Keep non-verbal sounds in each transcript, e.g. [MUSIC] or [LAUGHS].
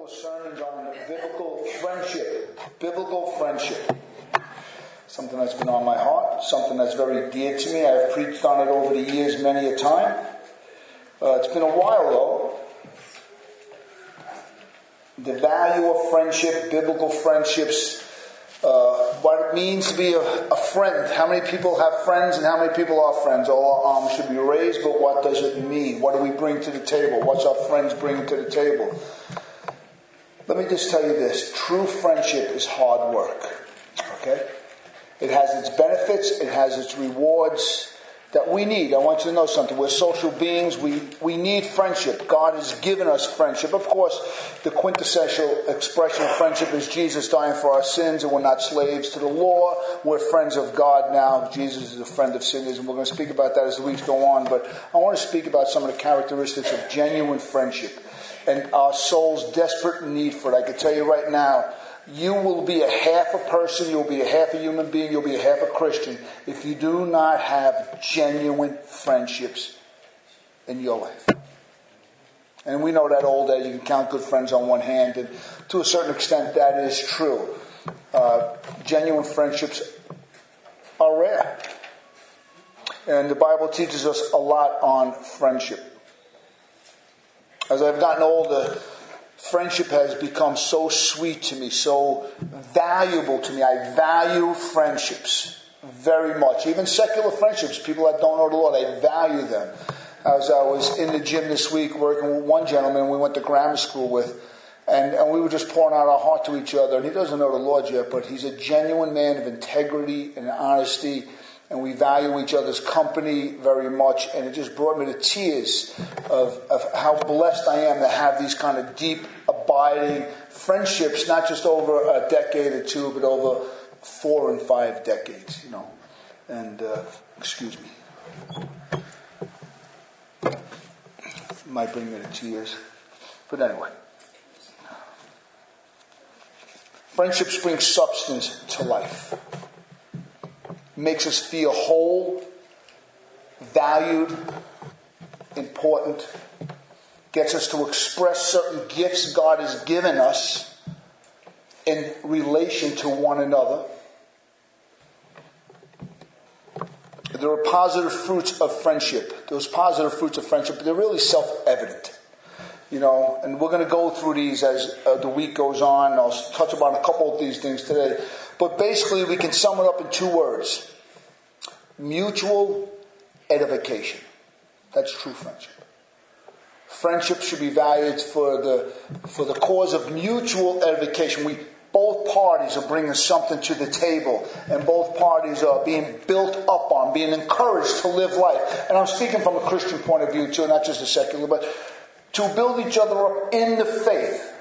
couple of sermons on biblical friendship. Biblical friendship. Something that's been on my heart, something that's very dear to me. I've preached on it over the years many a time. Uh, it's been a while though. The value of friendship, biblical friendships, uh, what it means to be a, a, friend. How many people have friends and how many people are friends? All our arms should be raised, but what does it mean? What do we bring to the table? What's our friends bring to the table? Let me just tell you this true friendship is hard work. Okay? It has its benefits, it has its rewards that we need. I want you to know something. We're social beings. We, we need friendship. God has given us friendship. Of course, the quintessential expression of friendship is Jesus dying for our sins, and we're not slaves to the law. We're friends of God now. Jesus is a friend of sinners, and we're going to speak about that as the weeks go on. But I want to speak about some of the characteristics of genuine friendship and our soul's desperate need for it. I can tell you right now, you will be a half a person, you'll be a half a human being, you'll be a half a Christian if you do not have genuine friendships in your life. And we know that all day you can count good friends on one hand, and to a certain extent that is true. Uh, genuine friendships are rare. And the Bible teaches us a lot on friendship. As I've gotten older, friendship has become so sweet to me, so valuable to me. I value friendships very much. Even secular friendships, people that don't know the Lord, I value them. As I was in the gym this week working with one gentleman we went to grammar school with, and, and we were just pouring out our heart to each other. And he doesn't know the Lord yet, but he's a genuine man of integrity and honesty and we value each other's company very much. And it just brought me to tears of, of how blessed I am to have these kind of deep, abiding friendships, not just over a decade or two, but over four and five decades, you know. And, uh, excuse me. Might bring me to tears. But anyway. Friendships bring substance to life makes us feel whole, valued, important, gets us to express certain gifts God has given us in relation to one another. There are positive fruits of friendship. Those positive fruits of friendship, they're really self evident. You know, and we're going to go through these as uh, the week goes on. I'll touch upon a couple of these things today. But basically, we can sum it up in two words mutual edification. That's true friendship. Friendship should be valued for the, for the cause of mutual edification. We, both parties are bringing something to the table, and both parties are being built up on, being encouraged to live life. And I'm speaking from a Christian point of view too, not just a secular, but to build each other up in the faith.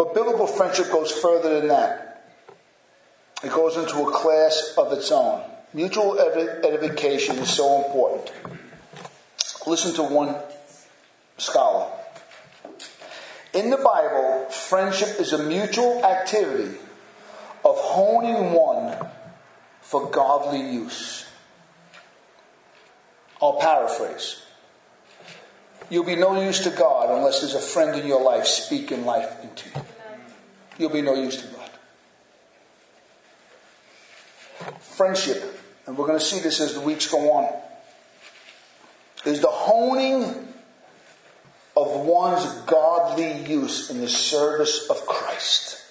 But biblical friendship goes further than that. It goes into a class of its own. Mutual edification is so important. Listen to one scholar. In the Bible, friendship is a mutual activity of honing one for godly use. I'll paraphrase. You'll be no use to God unless there's a friend in your life speaking life into you. You'll be no use to God. friendship, and we're going to see this as the weeks go on, is the honing of one's godly use in the service of Christ.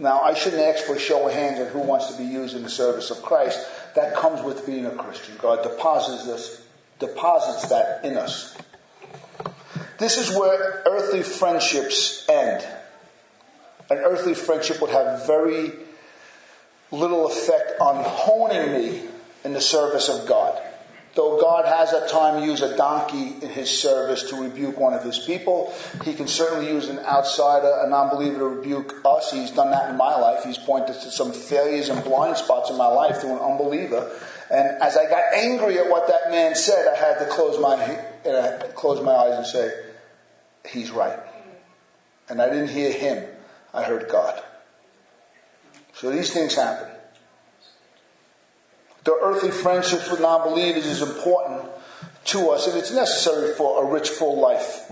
Now, I shouldn't ask for a show of hands on who wants to be used in the service of Christ. That comes with being a Christian. God deposits this, deposits that in us. This is where earthly friendships end. An earthly friendship would have very little effect on honing me in the service of God. Though God has at times used a donkey in his service to rebuke one of his people, he can certainly use an outsider, a non-believer to rebuke us. He's done that in my life. He's pointed to some failures and blind spots in my life through an unbeliever. And as I got angry at what that man said, I had to close my, uh, close my eyes and say, he's right. And I didn't hear him. I heard God. So these things happen. The earthly friendships with non believers is important to us, and it's necessary for a rich, full life.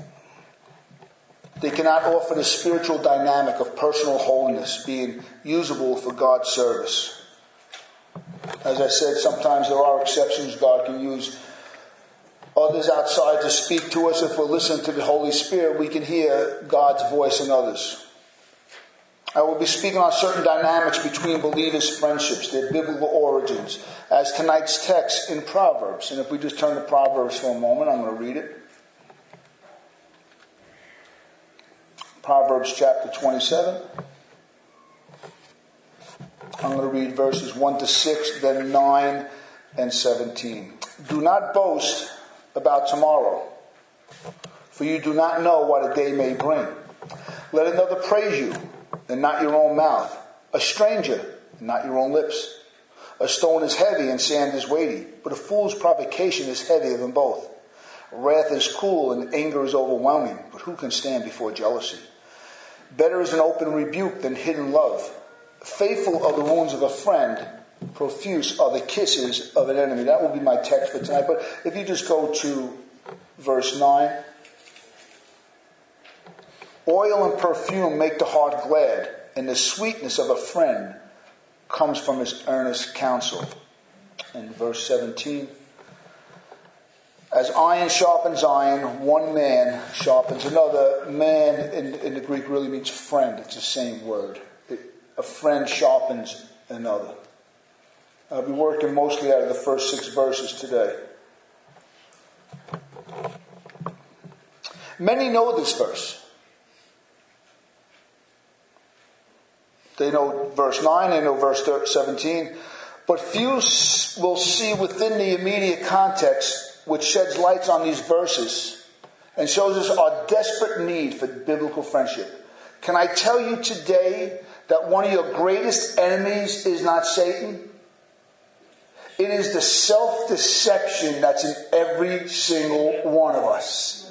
They cannot offer the spiritual dynamic of personal holiness, being usable for God's service. As I said, sometimes there are exceptions. God can use others outside to speak to us. If we listen to the Holy Spirit, we can hear God's voice in others. I will be speaking on certain dynamics between believers' friendships, their biblical origins, as tonight's text in Proverbs. And if we just turn to Proverbs for a moment, I'm going to read it. Proverbs chapter 27. I'm going to read verses 1 to 6, then 9 and 17. Do not boast about tomorrow, for you do not know what a day may bring. Let another praise you and not your own mouth, a stranger, and not your own lips. A stone is heavy and sand is weighty, but a fool's provocation is heavier than both. Wrath is cool and anger is overwhelming, but who can stand before jealousy? Better is an open rebuke than hidden love. Faithful are the wounds of a friend, profuse are the kisses of an enemy. That will be my text for tonight. But if you just go to verse 9. Oil and perfume make the heart glad, and the sweetness of a friend comes from his earnest counsel. In verse 17, as iron sharpens iron, one man sharpens another. Man in, in the Greek really means friend. It's the same word. It, a friend sharpens another. I'll be working mostly out of the first six verses today. Many know this verse. They know verse 9, they know verse 17, but few will see within the immediate context which sheds lights on these verses and shows us our desperate need for biblical friendship. Can I tell you today that one of your greatest enemies is not Satan? It is the self deception that's in every single one of us.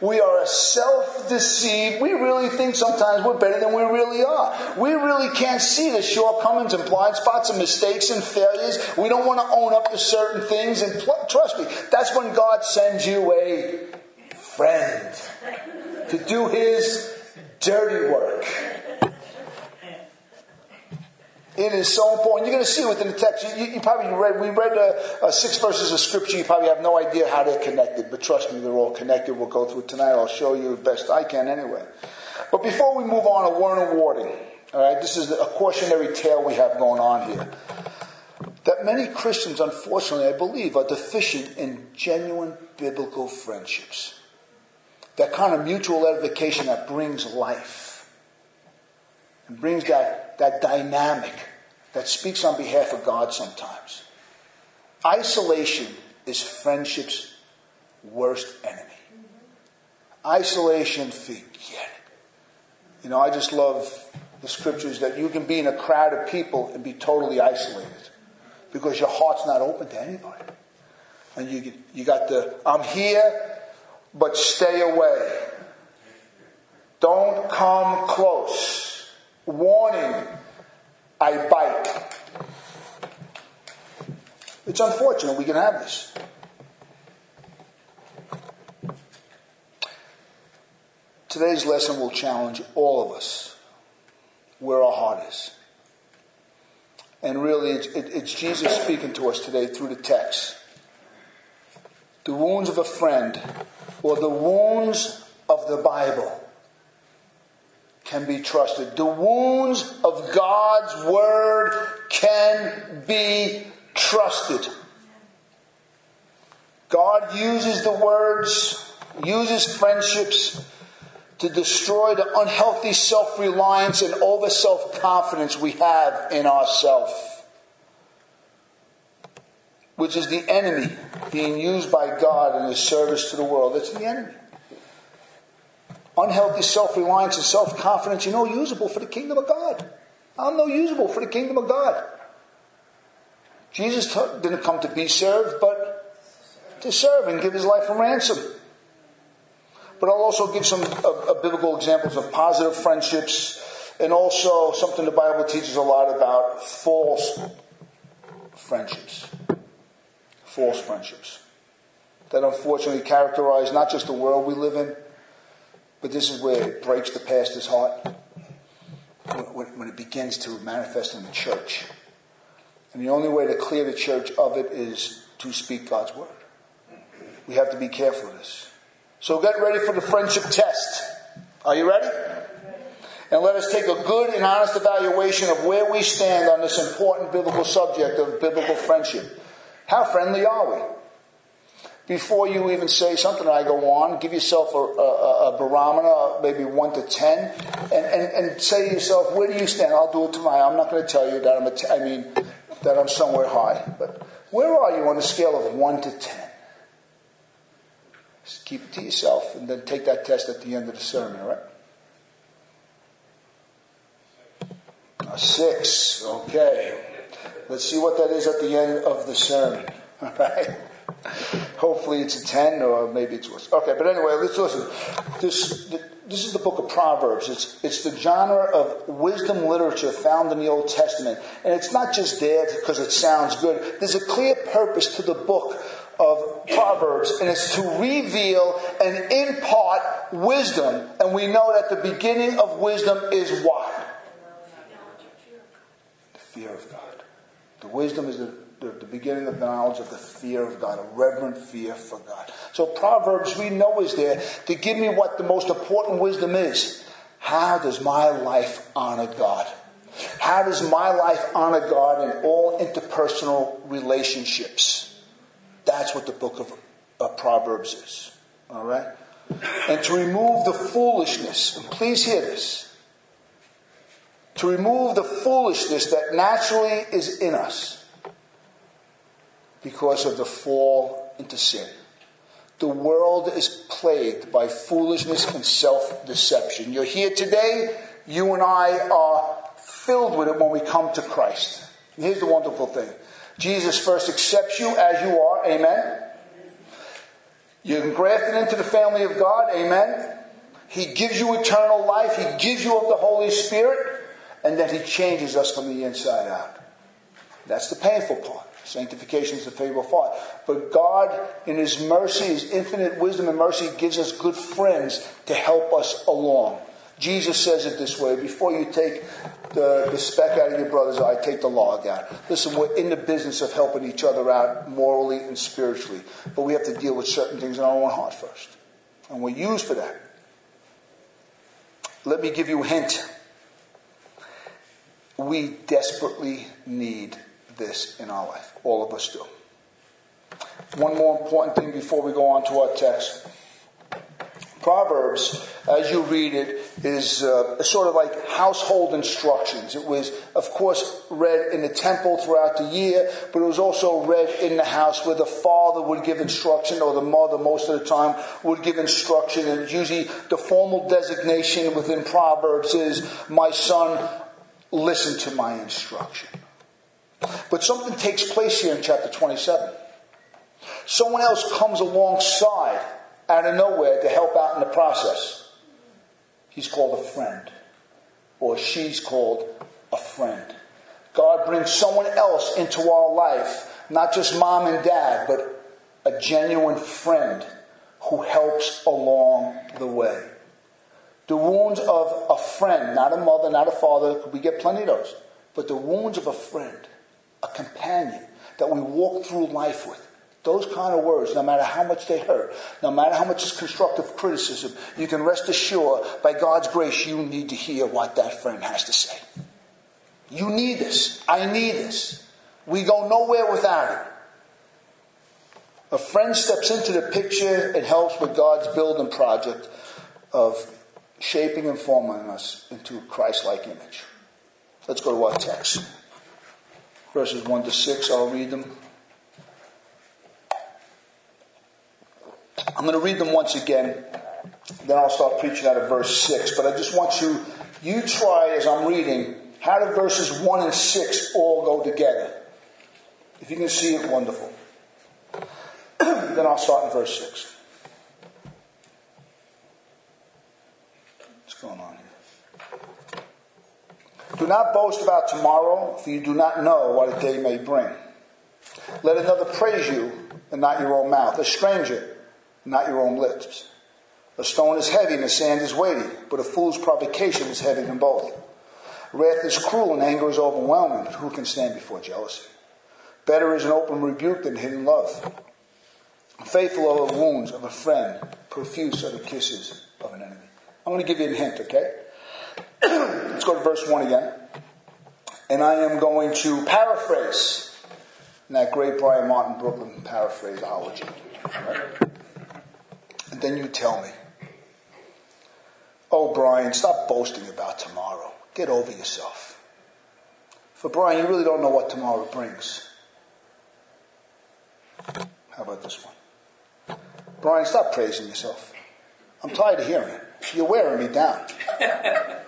We are self deceived. We really think sometimes we're better than we really are. We really can't see the shortcomings and blind spots and mistakes and failures. We don't want to own up to certain things. And pl- trust me, that's when God sends you a friend to do his dirty work. It is so important. You're going to see within the text. You, you probably read. We read uh, uh, six verses of scripture. You probably have no idea how they're connected, but trust me, they're all connected. We'll go through it tonight. I'll show you the best I can, anyway. But before we move on, a word of warning. All right, this is a cautionary tale we have going on here. That many Christians, unfortunately, I believe, are deficient in genuine biblical friendships. That kind of mutual edification that brings life and brings that that, dynamic that speaks on behalf of God sometimes. Isolation is friendship's worst enemy. Isolation, forget it. You know, I just love the scriptures that you can be in a crowd of people and be totally isolated because your heart's not open to anybody. And you, you got the, I'm here, but stay away. Don't come close. Warning, I bite. It's unfortunate we can have this. Today's lesson will challenge all of us where our heart is. And really, it's, it, it's Jesus speaking to us today through the text. The wounds of a friend, or the wounds of the Bible can be trusted. The wounds of God's word can be trusted. God uses the words, uses friendships to destroy the unhealthy self reliance and over self confidence we have in ourselves, which is the enemy being used by God in his service to the world. It's the enemy unhealthy self reliance and self confidence, you're no usable for the kingdom of God. I'm no usable for the kingdom of God. Jesus didn't come to be served, but to serve and give his life a ransom. But I'll also give some uh, uh, biblical examples of positive friendships and also something the Bible teaches a lot about false friendships. False friendships. that unfortunately characterize not just the world we live in, but this is where it breaks the pastor's heart when, it begins to manifest in the church. And the only way to clear the church of it is to speak God's word. We have to be careful of this. So get ready for the friendship test. Are you ready? And let us take a good and honest evaluation of where we stand on this important biblical subject of biblical friendship. How friendly are we? Before you even say something, I go on, give yourself a, a, a barometer, maybe 1 to 10, and, and, and say to yourself, where do you stand? I'll do it tomorrow. I'm not going to tell you that I'm a t- I mean, that I'm somewhere high. But where are you on a scale of 1 to 10? Just keep it to yourself and then take that test at the end of the sermon, all right? A six. Okay. Let's see what that is at the end of the sermon. [LAUGHS] All right. Hopefully it's a 10 or maybe it's worse. Okay, but anyway, let's listen. This, this is the book of Proverbs. It's, it's the genre of wisdom literature found in the Old Testament. And it's not just there because it sounds good. There's a clear purpose to the book of Proverbs, and it's to reveal and impart wisdom. And we know that the beginning of wisdom is what? The fear of God. The wisdom is the, the, the, beginning of the knowledge of the fear of God, a reverent fear for God. So Proverbs, we know, is there to give me what the most important wisdom is. How does my life honor God? How does my life honor God in all interpersonal relationships? That's what the book of, of Proverbs is. All right? And to remove the foolishness, and please hear this to remove the foolishness that naturally is in us because of the fall into sin. The world is plagued by foolishness and self deception. You're here today, you and I are filled with it when we come to Christ. And here's the wonderful thing Jesus first accepts you as you are, amen. You're grafted into the family of God, amen. He gives you eternal life, He gives you of the Holy Spirit, and then He changes us from the inside out. That's the painful part. Sanctification is the favorable part. But God, in His mercy, His infinite wisdom and mercy, gives us good friends to help us along. Jesus says it this way before you take the, the speck out of your brother's eye, take the log out. Listen, we're in the business of helping each other out morally and spiritually, but we have to deal with certain things in our own heart first. And we're used for that. Let me give you a hint. We desperately need this in our life. All of us do. One more important thing before we go on to our text. Proverbs, as you read it, is uh, sort of like household instructions. It was, of course, read in the temple throughout the year, but it was also read in the house where the father would give instruction or the mother, most of the time, would give instruction. And usually the formal designation within Proverbs is, My son, listen to my instruction. But something takes place here in chapter 27. Someone else comes alongside out of nowhere to help out in the process. He's called a friend, or she's called a friend. God brings someone else into our life, not just mom and dad, but a genuine friend who helps along the way. The wounds of a friend, not a mother, not a father, we get plenty of those, but the wounds of a friend, a companion that we walk through life with. Those kind of words, no matter how much they hurt, no matter how much is constructive criticism, you can rest assured, by God's grace, you need to hear what that friend has to say. You need this. I need this. We go nowhere without it. A friend steps into the picture and helps with God's building project of shaping and forming us into a Christ like image. Let's go to our text. Verses 1 to 6, I'll read them. I'm going to read them once again, then I'll start preaching out of verse 6. But I just want you, you try as I'm reading, how do verses 1 and 6 all go together? If you can see it, wonderful. [CLEARS THROAT] then I'll start in verse 6. What's going on here? Do not boast about tomorrow, for you do not know what a day may bring. Let another praise you and not your own mouth, a stranger, not your own lips. A stone is heavy and the sand is weighty, but a fool's provocation is heavy than both. Wrath is cruel and anger is overwhelming, but who can stand before jealousy? Better is an open rebuke than hidden love. Faithful are the wounds of a friend, profuse are the kisses of an enemy. I'm going to give you a hint, okay? Let's go to verse 1 again. And I am going to paraphrase that great Brian Martin Brooklyn paraphraseology. Right? And then you tell me, oh, Brian, stop boasting about tomorrow. Get over yourself. For Brian, you really don't know what tomorrow brings. How about this one? Brian, stop praising yourself. I'm tired of hearing it. You're wearing me down. [LAUGHS]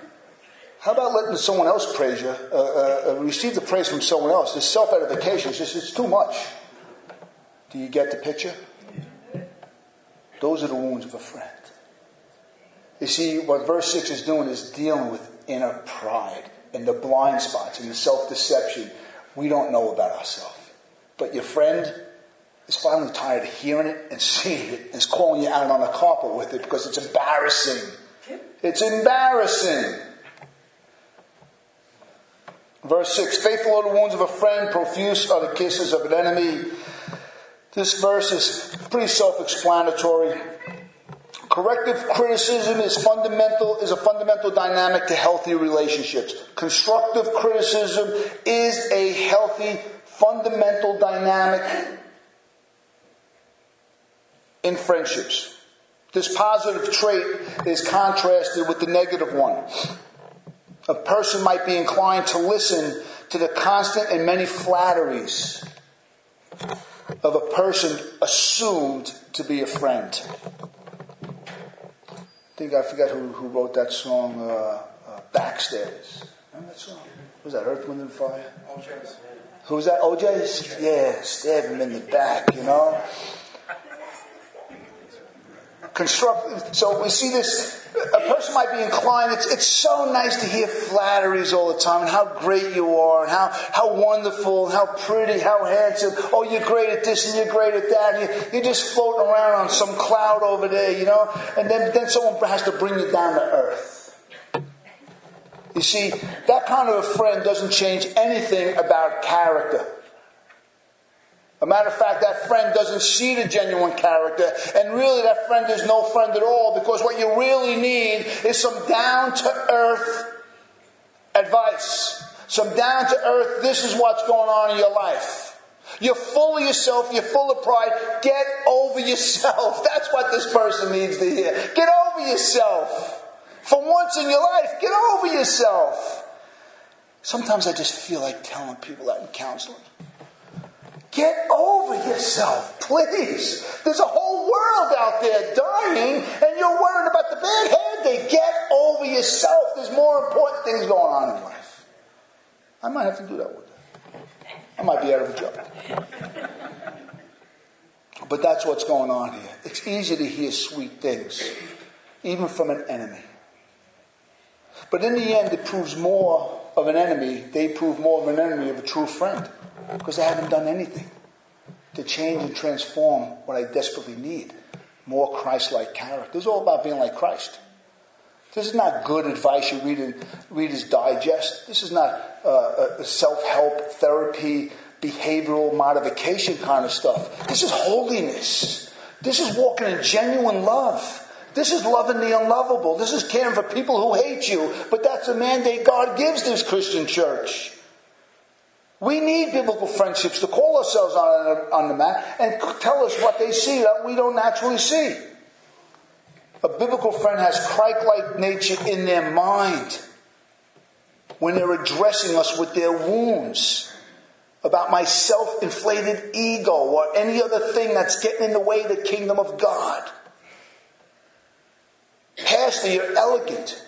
How about letting someone else praise you, uh, uh, uh receive the praise from someone else? This self edification is just it's too much. Do you get the picture? Those are the wounds of a friend. You see, what verse 6 is doing is dealing with inner pride and the blind spots and the self deception we don't know about ourselves. But your friend is finally tired of hearing it and seeing it and is calling you out on the carpet with it because it's embarrassing. It's embarrassing. Verse 6 Faithful are the wounds of a friend, profuse are the kisses of an enemy. This verse is pretty self explanatory. Corrective criticism is fundamental, is a fundamental dynamic to healthy relationships. Constructive criticism is a healthy, fundamental dynamic in friendships. This positive trait is contrasted with the negative one. A person might be inclined to listen to the constant and many flatteries of a person assumed to be a friend. I think I forget who, who wrote that song, uh, uh, Back Stabbers. Remember that song? Was that Earth, Wind, and Fire? O'Jays. Who was that? O'Jays? Yeah, stab him in the back, you know? Construct. So we see this. A person might be inclined. It's, it's so nice to hear flatteries all the time and how great you are and how, how wonderful and how pretty, how handsome. Oh, you're great at this and you're great at that. And you, you're just floating around on some cloud over there, you know. And then, then someone has to bring you down to earth. You see, that kind of a friend doesn't change anything about character. A matter of fact, that friend doesn't see the genuine character, and really that friend is no friend at all because what you really need is some down to earth advice. Some down to earth, this is what's going on in your life. You're full of yourself, you're full of pride. Get over yourself. [LAUGHS] That's what this person needs to hear. Get over yourself. For once in your life, get over yourself. Sometimes I just feel like telling people that in counseling. Get over yourself, please. There's a whole world out there dying, and you're worried about the bad day. Get over yourself. There's more important things going on in life. I might have to do that with you. I might be out of a job. But that's what's going on here. It's easy to hear sweet things, even from an enemy. But in the end, it proves more of an enemy, they prove more of an enemy of a true friend because I haven't done anything to change and transform what I desperately need more Christ like character. Is all about being like Christ. This is not good advice you read in Reader's Digest. This is not uh, self help, therapy, behavioral modification kind of stuff. This is holiness. This is walking in genuine love. This is loving the unlovable. This is caring for people who hate you. But that's the mandate God gives this Christian church. We need biblical friendships to call ourselves on, on the mat and tell us what they see that we don't naturally see. A biblical friend has Christ like nature in their mind when they're addressing us with their wounds about my self inflated ego or any other thing that's getting in the way of the kingdom of God. Pastor, you're elegant.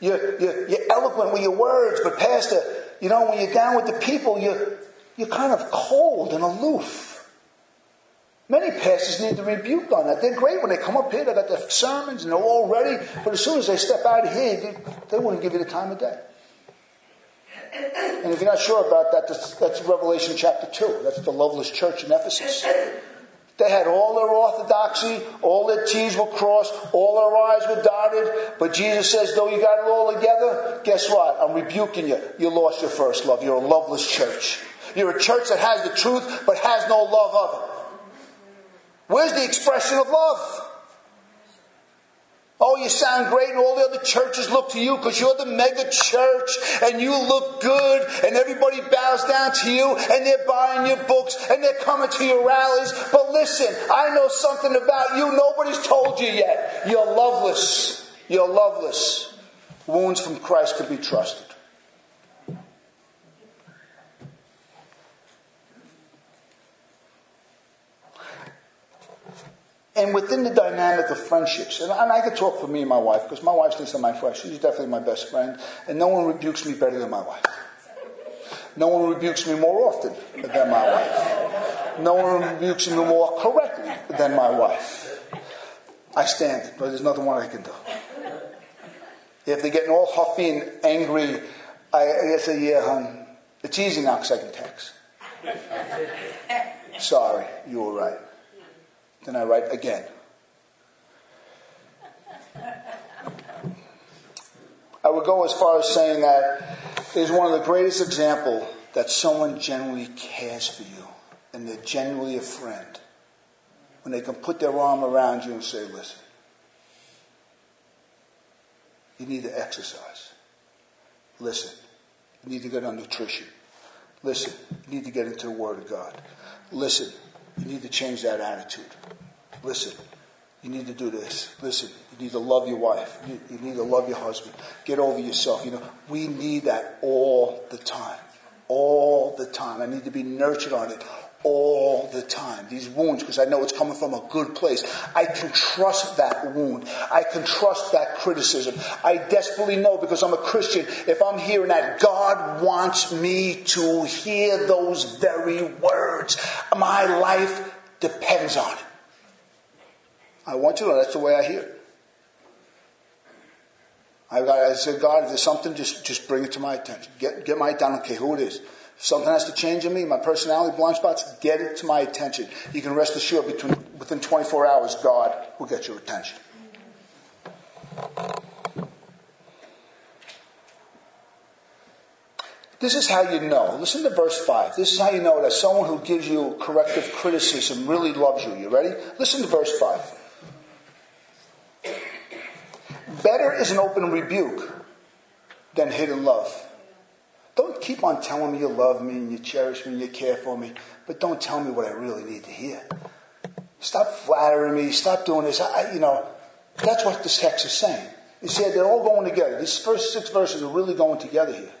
You're, you're, you're eloquent with your words, but Pastor, you know, when you're down with the people, you're, you're kind of cold and aloof. Many pastors need to rebuke on that. They're great when they come up here, they got their sermons and they're all ready, but as soon as they step out of here, they wouldn't give you the time of day. And if you're not sure about that, that's, that's Revelation chapter 2. That's the loveless church in Ephesus. They had all their orthodoxy, all their T's were crossed, all their I's were dotted. But Jesus says, though you got it all together, guess what? I'm rebuking you. You lost your first love. You're a loveless church. You're a church that has the truth, but has no love of it. Where's the expression of love? Oh, you sound great, and all the other churches look to you because you're the mega church and you look good, and everybody bows down to you, and they're buying your books and they're coming to your rallies. But listen, I know something about you nobody's told you yet. You're loveless. You're loveless. Wounds from Christ can be trusted. And within the dynamic of friendships, and I can talk for me and my wife, because my wife's thinks I'm my friend. She's definitely my best friend, and no one rebukes me better than my wife. No one rebukes me more often than my wife. No one rebukes me more correctly than my wife. I stand, but there's nothing more I can do. If they're getting all huffy and angry, I, I say, yeah, hon, it's easy now because I can text. [LAUGHS] Sorry, you were right. Then I write again. I would go as far as saying that is one of the greatest example that someone genuinely cares for you and they're genuinely a friend. When they can put their arm around you and say, listen, you need to exercise. Listen, you need to get on nutrition. Listen, you need to get into the Word of God. Listen, you need to change that attitude. Listen, you need to do this. Listen, you need to love your wife. You, you need to love your husband. Get over yourself. You know, we need that all the time. All the time. I need to be nurtured on it all the time. These wounds, because I know it's coming from a good place. I can trust that wound. I can trust that criticism. I desperately know because I'm a Christian, if I'm hearing that God wants me to hear those very words, my life depends on it. I want you to know that's the way I hear it. I, I said, God, if there's something, just, just bring it to my attention. Get, get my, I don't care who it is. Something has to change in me, my personality, blind spots, get it to my attention. You can rest assured between, within 24 hours, God will get your attention. This is how you know. Listen to verse 5. This is how you know that someone who gives you corrective criticism really loves you. You ready? Listen to verse 5. Better is an open rebuke than hidden love. Don't keep on telling me you love me and you cherish me and you care for me, but don't tell me what I really need to hear. Stop flattering me. Stop doing this. I, you know, that's what this text is saying. You see, they're all going together. These first six verses are really going together here.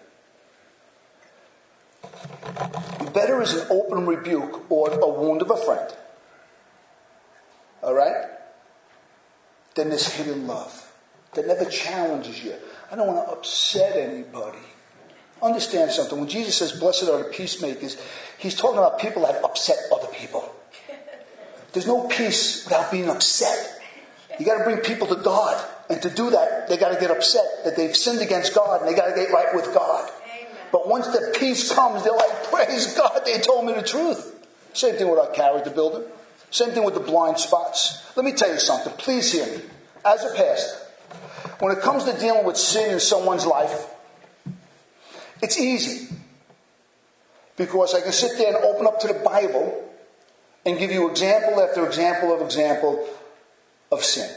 Better is an open rebuke or a wound of a friend. All right? Than this hidden love that never challenges you. I don't want to upset anybody. Understand something. When Jesus says, Blessed are the peacemakers, he's talking about people that upset other people. There's no peace without being upset. You got to bring people to God. And to do that, they got to get upset that they've sinned against God and they got to get right with God. Amen. But once the peace comes, they're like, Praise God, they told me the truth. Same thing with our character builder. Same thing with the blind spots. Let me tell you something. Please hear me. As a pastor, when it comes to dealing with sin in someone's life, it's easy. Because I can sit there and open up to the Bible and give you example after example of example of sin.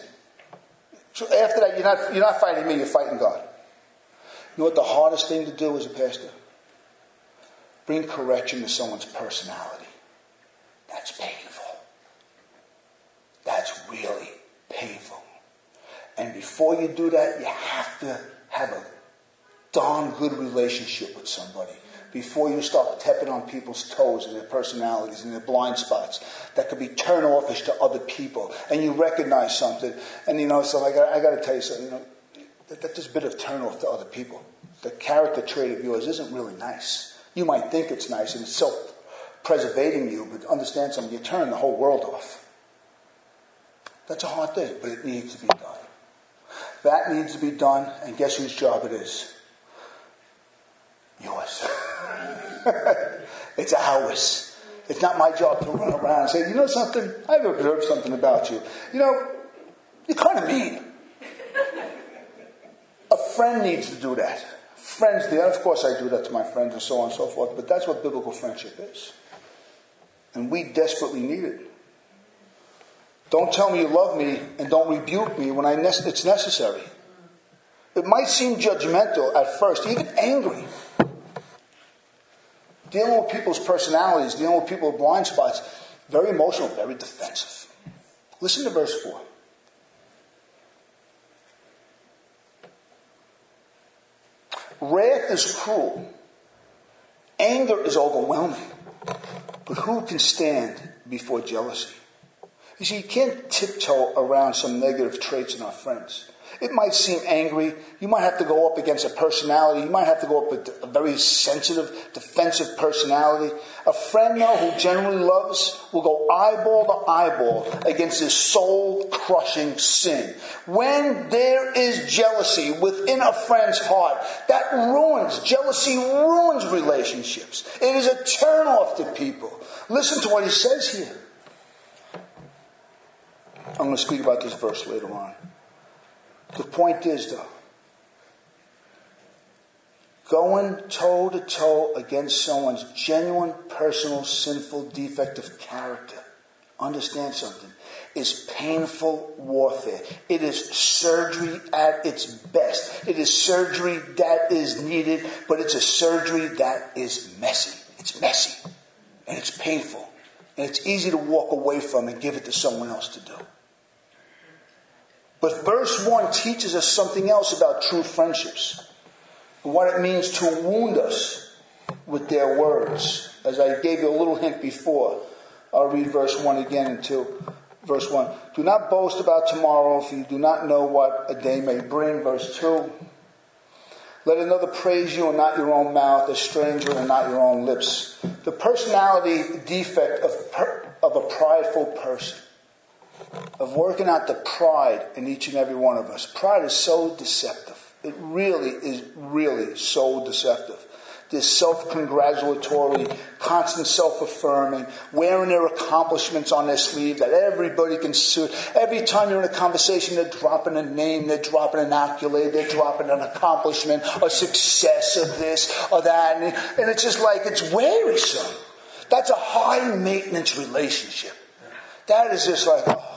So after that, you're not, you're not fighting me, you're fighting God. You know what the hardest thing to do as a pastor? Bring correction to someone's personality. That's painful. That's really painful. And before you do that, you have to have a darn good relationship with somebody before you start tapping on people's toes and their personalities and their blind spots that could be turn offish to other people. And you recognize something, and you know, so I got, I got to tell you something. You know, that, that's a bit of turn off to other people. The character trait of yours isn't really nice. You might think it's nice and it's self preservating you, but understand something. You turn the whole world off. That's a hard thing, but it needs to be done. That needs to be done, and guess whose job it is? Yours. [LAUGHS] it's ours. It's not my job to run around and say, you know something? I've observed something about you. You know, you're kind of mean. A friend needs to do that. Friends do. Of course, I do that to my friends and so on and so forth, but that's what biblical friendship is. And we desperately need it. Don't tell me you love me and don't rebuke me when I ne- it's necessary. It might seem judgmental at first, even angry. Dealing with people's personalities, dealing with people's blind spots, very emotional, very defensive. Listen to verse 4. Wrath is cruel. Anger is overwhelming. But who can stand before jealousy? You see, you can't tiptoe around some negative traits in our friends. It might seem angry. You might have to go up against a personality. You might have to go up with a very sensitive, defensive personality. A friend, though, who genuinely loves will go eyeball to eyeball against this soul crushing sin. When there is jealousy within a friend's heart, that ruins, jealousy ruins relationships. It is a turnoff to people. Listen to what he says here. I'm going to speak about this verse later on. The point is, though, going toe to toe against someone's genuine, personal, sinful defect of character, understand something, is painful warfare. It is surgery at its best. It is surgery that is needed, but it's a surgery that is messy. It's messy and it's painful and it's easy to walk away from and give it to someone else to do. But verse 1 teaches us something else about true friendships and what it means to wound us with their words. As I gave you a little hint before, I'll read verse 1 again 2. Verse 1 Do not boast about tomorrow, for you do not know what a day may bring. Verse 2 Let another praise you and not your own mouth, a stranger and not your own lips. The personality defect of, per, of a prideful person of working out the pride in each and every one of us. Pride is so deceptive. It really is really so deceptive. This self congratulatory, constant self affirming, wearing their accomplishments on their sleeve that everybody can see. Every time you're in a conversation, they're dropping a name, they're dropping an accolade, they're dropping an accomplishment, a success of this or that. And, and it's just like it's wearisome. That's a high maintenance relationship. That is just like, oh,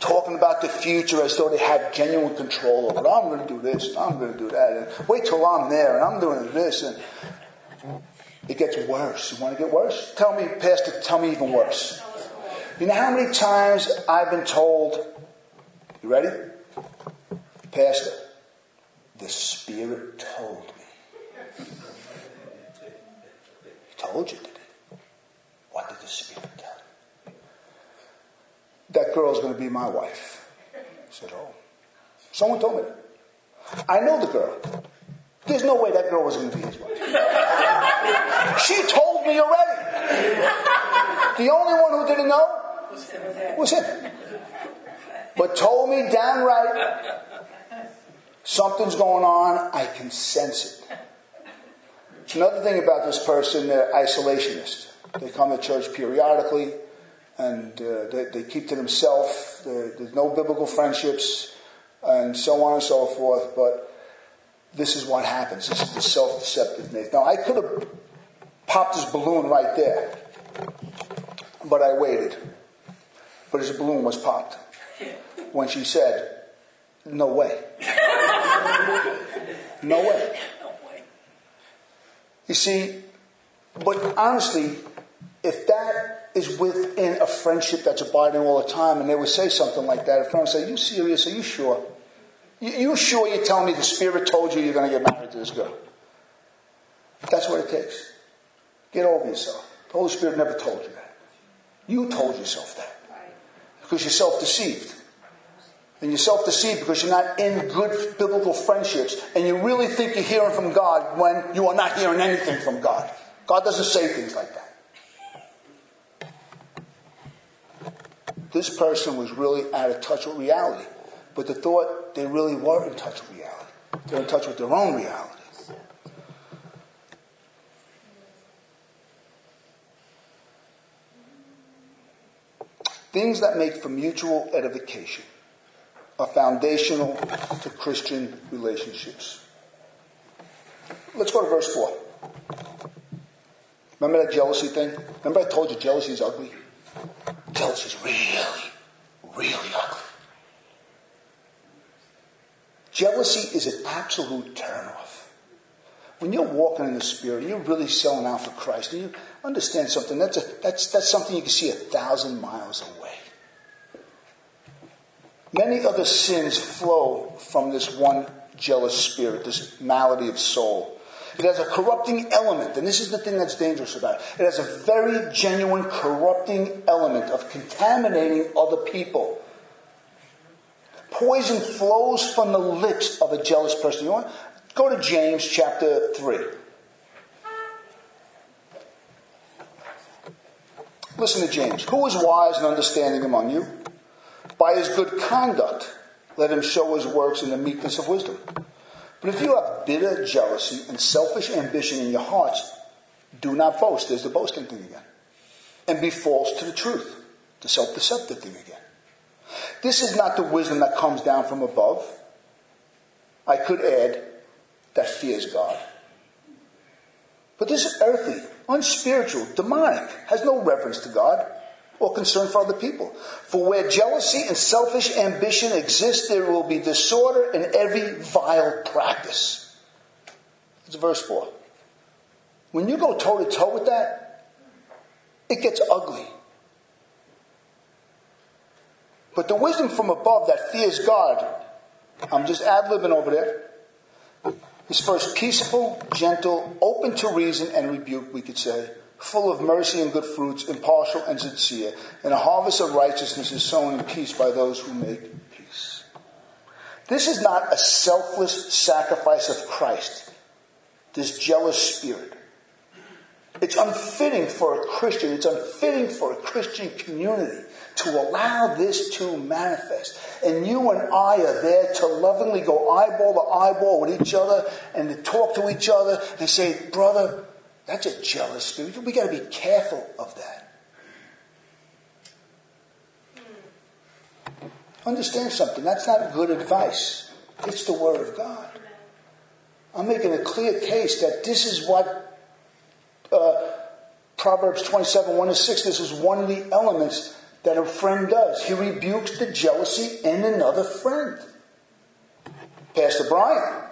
talking about the future as though they had genuine control over it. I'm going to do this, I'm going to do that, and wait till I'm there, and I'm doing this, and it gets worse. You want to get worse? Tell me, Pastor, tell me even worse. You know how many times I've been told, you ready? Pastor, the Spirit told me. He told you, did he? What did the Spirit tell you? that girl is going to be my wife. I said, oh. Someone told me that. I know the girl. There's no way that girl was going to be his wife. [LAUGHS] she told me already. The only one who didn't know was him. But told me downright, something's going on. I can sense it. It's another thing about this person, they're isolationist. They come to church periodically and uh, they, they, keep to themselves. There's no biblical friendships, and so on and so forth. But this is what happens. This is the self-deceptive nature. Now, I could have popped this balloon right there, but I waited. But his balloon was popped when she said, "No way." no way. [LAUGHS] You see, but honestly, if that is within a friendship that's abiding all the time, and they would say something like that. A friend would say, You serious? Are you sure? You, you sure you're telling me the Spirit told you you're going to get married to this girl? That's what it takes. Get over yourself. The Holy Spirit never told you that. You told yourself that. Because you're self deceived. And you're self deceived because you're not in good biblical friendships. And you really think you're hearing from God when you are not hearing anything from God. God doesn't say things like that. this person was really out of touch with reality. But the thought, they really were in touch with reality. They're in touch with their own reality. Things that make for mutual edification are foundational to Christian relationships. Let's go to verse 4. Remember that jealousy thing? Remember I told you jealousy is ugly? Jealousy is really, really ugly. Jealousy is an absolute turnoff. When you're walking in the Spirit, you're really selling out for Christ. And you understand something. That's, a, that's, that's something you can see a thousand miles away. Many other sins flow from this one jealous spirit, this malady of soul. It has a corrupting element, and this is the thing that's dangerous about it. It has a very genuine corrupting element of contaminating other people. Poison flows from the lips of a jealous person. You want? Go to James chapter 3. Listen to James. Who is wise and understanding among you? By his good conduct, let him show his works in the meekness of wisdom. But if you have bitter jealousy and selfish ambition in your hearts, do not boast. There's the boasting thing again. And be false to the truth, the self deceptive thing again. This is not the wisdom that comes down from above. I could add that fears God. But this is earthly, unspiritual, demonic, has no reverence to God or concern for other people. For where jealousy and selfish ambition exist, there will be disorder in every vile practice. It's verse 4. When you go toe to toe with that, it gets ugly. But the wisdom from above that fears God, I'm just ad libbing over there, is first peaceful, gentle, open to reason and rebuke, we could say full of mercy and good fruits, impartial and sincere. And a harvest of righteousness is sown in peace by those who make peace. This is not a selfless sacrifice of Christ, this jealous spirit. It's unfitting for a Christian, it's unfitting for a Christian community to allow this to manifest. And you and I are there to lovingly go eyeball to eyeball with each other and to talk to each other and say, brother, that's a jealous spirit. We got to be careful of that. Understand something. That's not good advice. It's the Word of God. I'm making a clear case that this is what uh, Proverbs 27 1 to 6, this is one of the elements that a friend does. He rebukes the jealousy in another friend. Pastor Brian,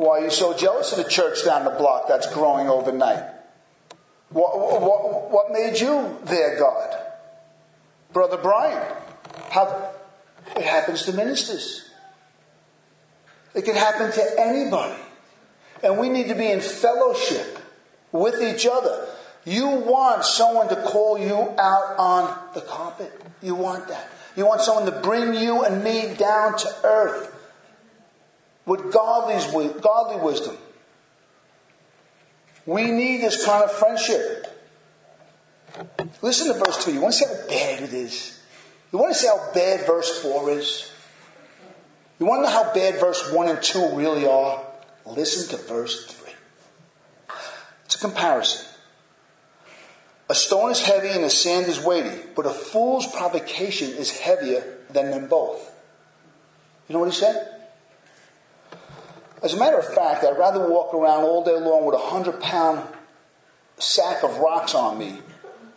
why are you so jealous of the church down the block that's growing overnight? What, what, what made you their God? Brother Brian, how, it happens to ministers. It can happen to anybody. And we need to be in fellowship with each other. You want someone to call you out on the carpet. You want that. You want someone to bring you and me down to earth with godly, wisdom. We need this kind of friendship. Listen to verse 2. You want to see how bad it is? You want to see how bad verse 4 is? You want to know how bad verse 1 and 2 really are? Listen to verse 3. It's a comparison. A stone is heavy and the sand is weighty, but a fool's provocation is heavier than them both. You know what he said? As a matter of fact, I'd rather walk around all day long with a hundred pound sack of rocks on me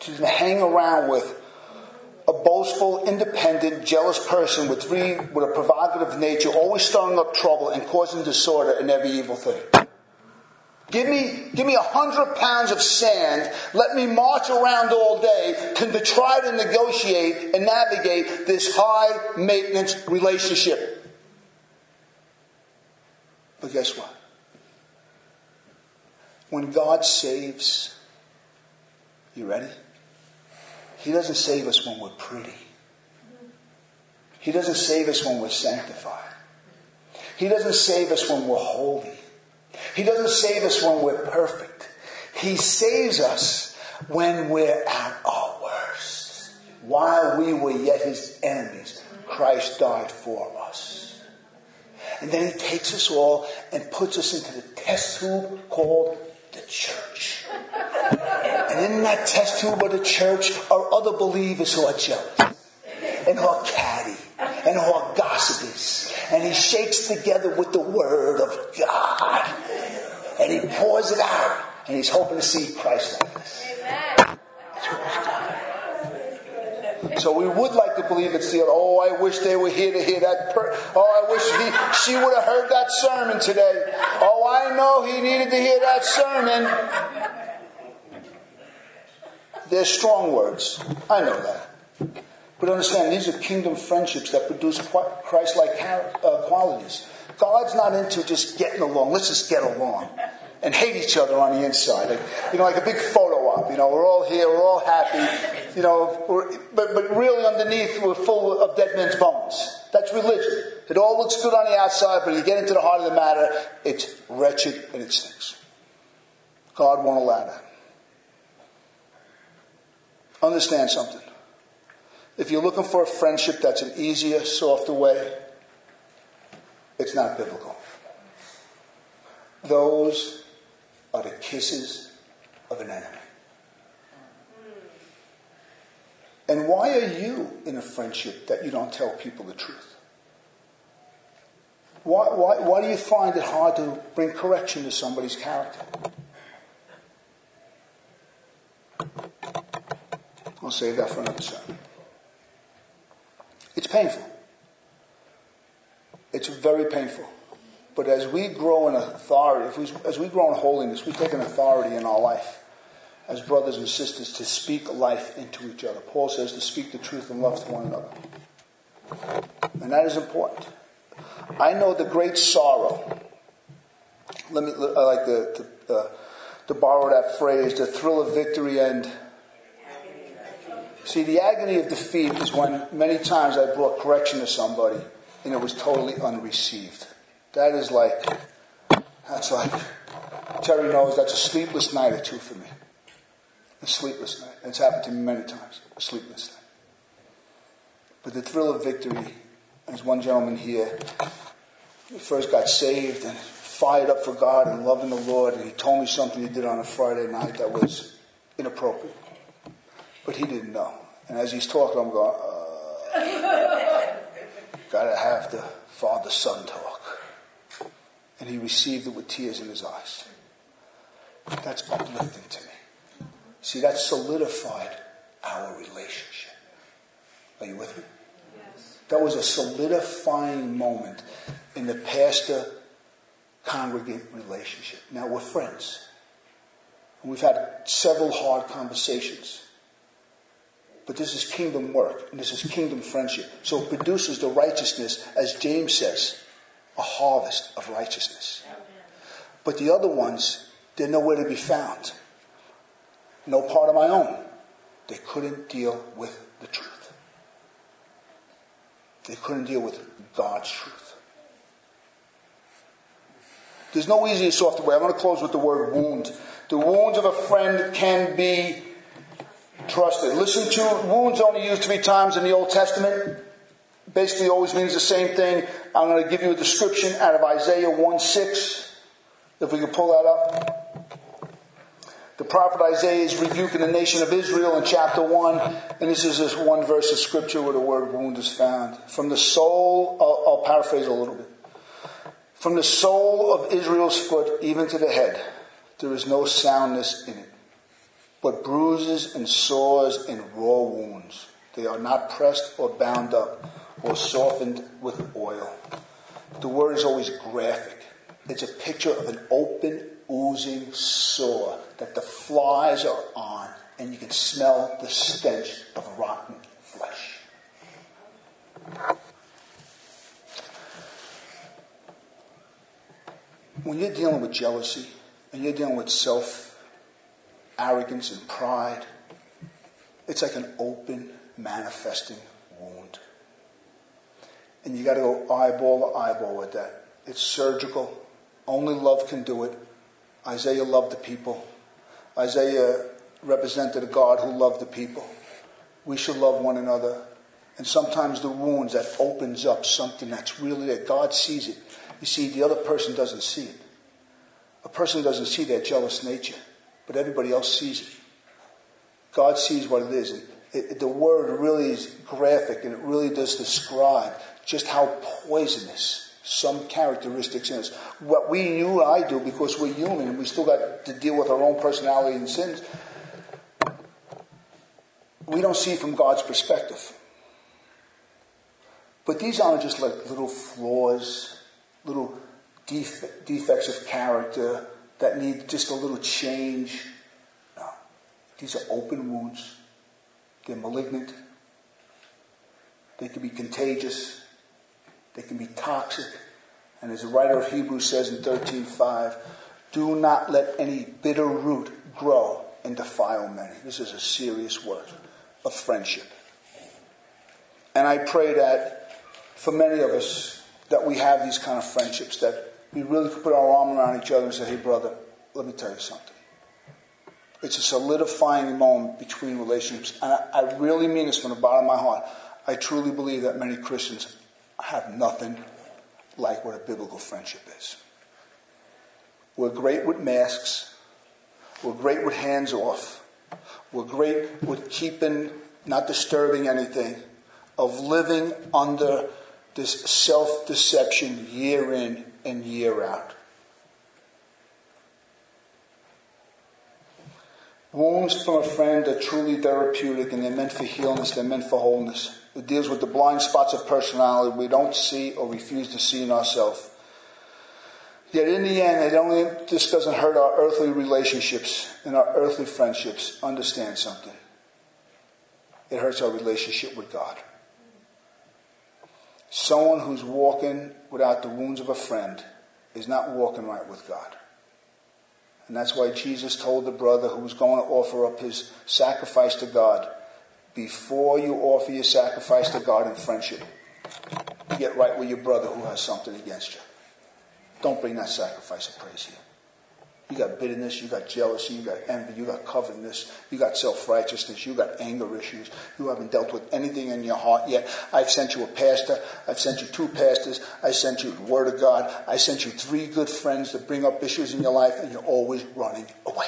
to hang around with a boastful, independent, jealous person with three with a provocative nature, always stirring up trouble and causing disorder in every evil thing. Give me, give me a hundred pounds of sand. Let me march around all day to try to negotiate and navigate this high maintenance relationship. But guess what? When God saves, you ready? He doesn't save us when we're pretty. He doesn't save us when we're sanctified. He doesn't save us when we're holy. He doesn't save us when we're perfect. He saves us when we're at our worst. While we were yet his enemies, Christ died for us. And then he takes us all and puts us into the test tube called the church. And in that test tube of the church are other believers who are jealous and who are catty and who are gossipers. And he shakes together with the word of God. And he pours it out. And he's hoping to see Christ like this. So we would like to believe it's the oh, I wish they were here to hear that. Per- oh, I wish he, she would have heard that sermon today. Oh, I know he needed to hear that sermon. They're strong words. I know that. But understand, these are kingdom friendships that produce Christ like uh, qualities. God's not into just getting along. Let's just get along and hate each other on the inside. Like, you know, like a big photo op. You know, we're all here, we're all happy. You know, but, but really underneath, we're full of dead men's bones. That's religion. It all looks good on the outside, but you get into the heart of the matter, it's wretched and it stinks. God won't allow that. Understand something. If you're looking for a friendship that's an easier, softer way, it's not biblical. Those are the kisses of an enemy. And why are you in a friendship that you don't tell people the truth? Why, why, why do you find it hard to bring correction to somebody's character? I'll save that for another sermon. It's painful. It's very painful. But as we grow in authority, we, as we grow in holiness, we take an authority in our life as brothers and sisters to speak life into each other. Paul says to speak the truth and love to one another. And that is important. I know the great sorrow. Let me, I like to, to, uh, to borrow that phrase, the thrill of victory and See, the agony of defeat is when many times I brought correction to somebody and it was totally unreceived. That is like, that's like, Terry knows that's a sleepless night or two for me. A sleepless night. It's happened to me many times. A sleepless night. But the thrill of victory, as one gentleman here, he first got saved and fired up for God and loving the Lord, and he told me something he did on a Friday night that was inappropriate. But he didn't know. And as he's talking, I'm going, uh, gotta have the father son talk. And he received it with tears in his eyes. That's uplifting to me. See, that solidified our relationship. Are you with me? Yes. That was a solidifying moment in the pastor congregant relationship. Now we're friends. And we've had several hard conversations. But this is kingdom work, and this is kingdom friendship. So it produces the righteousness, as James says, a harvest of righteousness. But the other ones, they're nowhere to be found. No part of my own. They couldn't deal with the truth. They couldn't deal with God's truth. There's no easier way. I'm going to close with the word wound. The wounds of a friend can be trusted. Listen to wounds only used three times in the Old Testament. Basically always means the same thing. I'm going to give you a description out of Isaiah 1 6. If we could pull that up. The prophet Isaiah is rebuking the nation of Israel in chapter 1. And this is this one verse of scripture where the word wound is found. From the soul, I'll, I'll paraphrase a little bit. From the sole of Israel's foot even to the head, there is no soundness in it but bruises and sores and raw wounds. They are not pressed or bound up or softened with oil. The word is always graphic. It's a picture of an open, oozing sore that the flies are on, and you can smell the stench of rotten flesh. When you're dealing with jealousy and you're dealing with self arrogance and pride. It's like an open, manifesting wound. And you got to go eyeball to eyeball with that. It's surgical. Only love can do it. Isaiah loved the people. Isaiah represented a God who loved the people. We should love one another. And sometimes the wounds that opens up something that's really there. God sees it. You see, the other person doesn't see it. A person doesn't see their jealous nature but everybody else sees it. God sees what it is, and, it, the word really is graphic and it really does describe just how poisonous some characteristics in us. What we, knew, I do because we're human and we still got to deal with our own personality and sins, we don't see from God's perspective. But these aren't just like little flaws, little def- defects of character that need just a little change. No. These are open wounds. They're malignant. They can be contagious. They can be toxic. And as the writer of Hebrews says in 13:5, do not let any bitter root grow and defile many. This is a serious word of friendship. And I pray that for many of us that we have these kind of friendships that we really could put our arm around each other and say, hey brother, let me tell you something. It's a solidifying moment between relationships. And I, I really mean this from the bottom of my heart. I truly believe that many Christians have nothing like what a biblical friendship is. We're great with masks. We're great with hands off. We're great with keeping, not disturbing anything, of living under this self deception year in and year out. Wounds from a friend are truly therapeutic and they're meant for healness, they're meant for wholeness. It deals with the blind spots of personality we don't see or refuse to see in ourselves. Yet in the end, it only this doesn't hurt our earthly relationships and our earthly friendships. Understand something. It hurts our relationship with God. Someone who's walking without the wounds of a friend is not walking right with God. And that's why Jesus told the brother who was going to offer up his sacrifice to God, before you offer your sacrifice to God in friendship, get right with your brother who has something against you. Don't bring that sacrifice of praise here. You got bitterness, you got jealousy, you got envy, you got covetousness, you got self-righteousness, you got anger issues. You haven't dealt with anything in your heart yet. I've sent you a pastor. I've sent you two pastors. I sent you the Word of God. I sent you three good friends to bring up issues in your life, and you're always running away.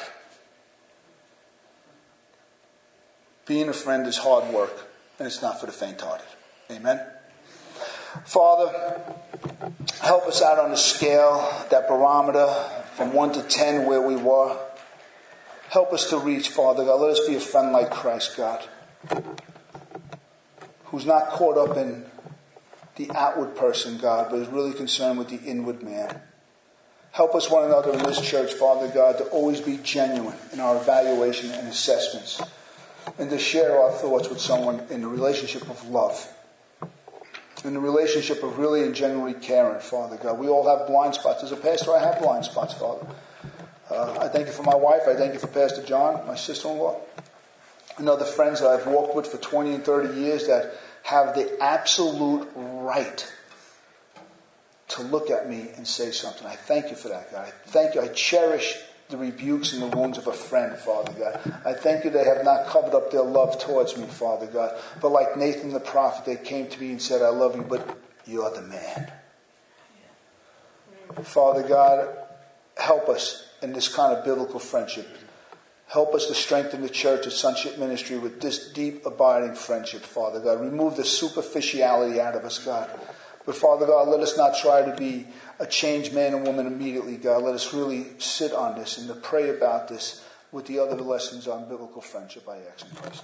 Being a friend is hard work, and it's not for the faint-hearted. Amen. Father, help us out on the scale, that barometer from 1 to 10 where we were. Help us to reach, Father God. Let us be a friend like Christ, God, who's not caught up in the outward person, God, but is really concerned with the inward man. Help us one another in this church, Father God, to always be genuine in our evaluation and assessments and to share our thoughts with someone in the relationship of love in the relationship of really and genuinely caring, Father God. We all have blind spots. As a pastor, I have blind spots, Father. Uh, I thank you for my wife. I thank you for Pastor John, my sister-in-law, and other friends that I've walked with for 20 and 30 years that have the absolute right to look at me and say something. I thank you for that, God. I thank you. I cherish the rebukes and the wounds of a friend, Father God. I thank you they have not covered up their love towards me, Father God. But like Nathan the prophet, they came to me and said, I love you, but you're the man. Father God, help us in this kind of biblical friendship. Help us to strengthen the church of sonship ministry with this deep, abiding friendship, Father God. Remove the superficiality out of us, God. But Father God, let us not try to be a changed man and woman immediately, God. Let us really sit on this and to pray about this with the other lessons on biblical friendship, I ask in Christ.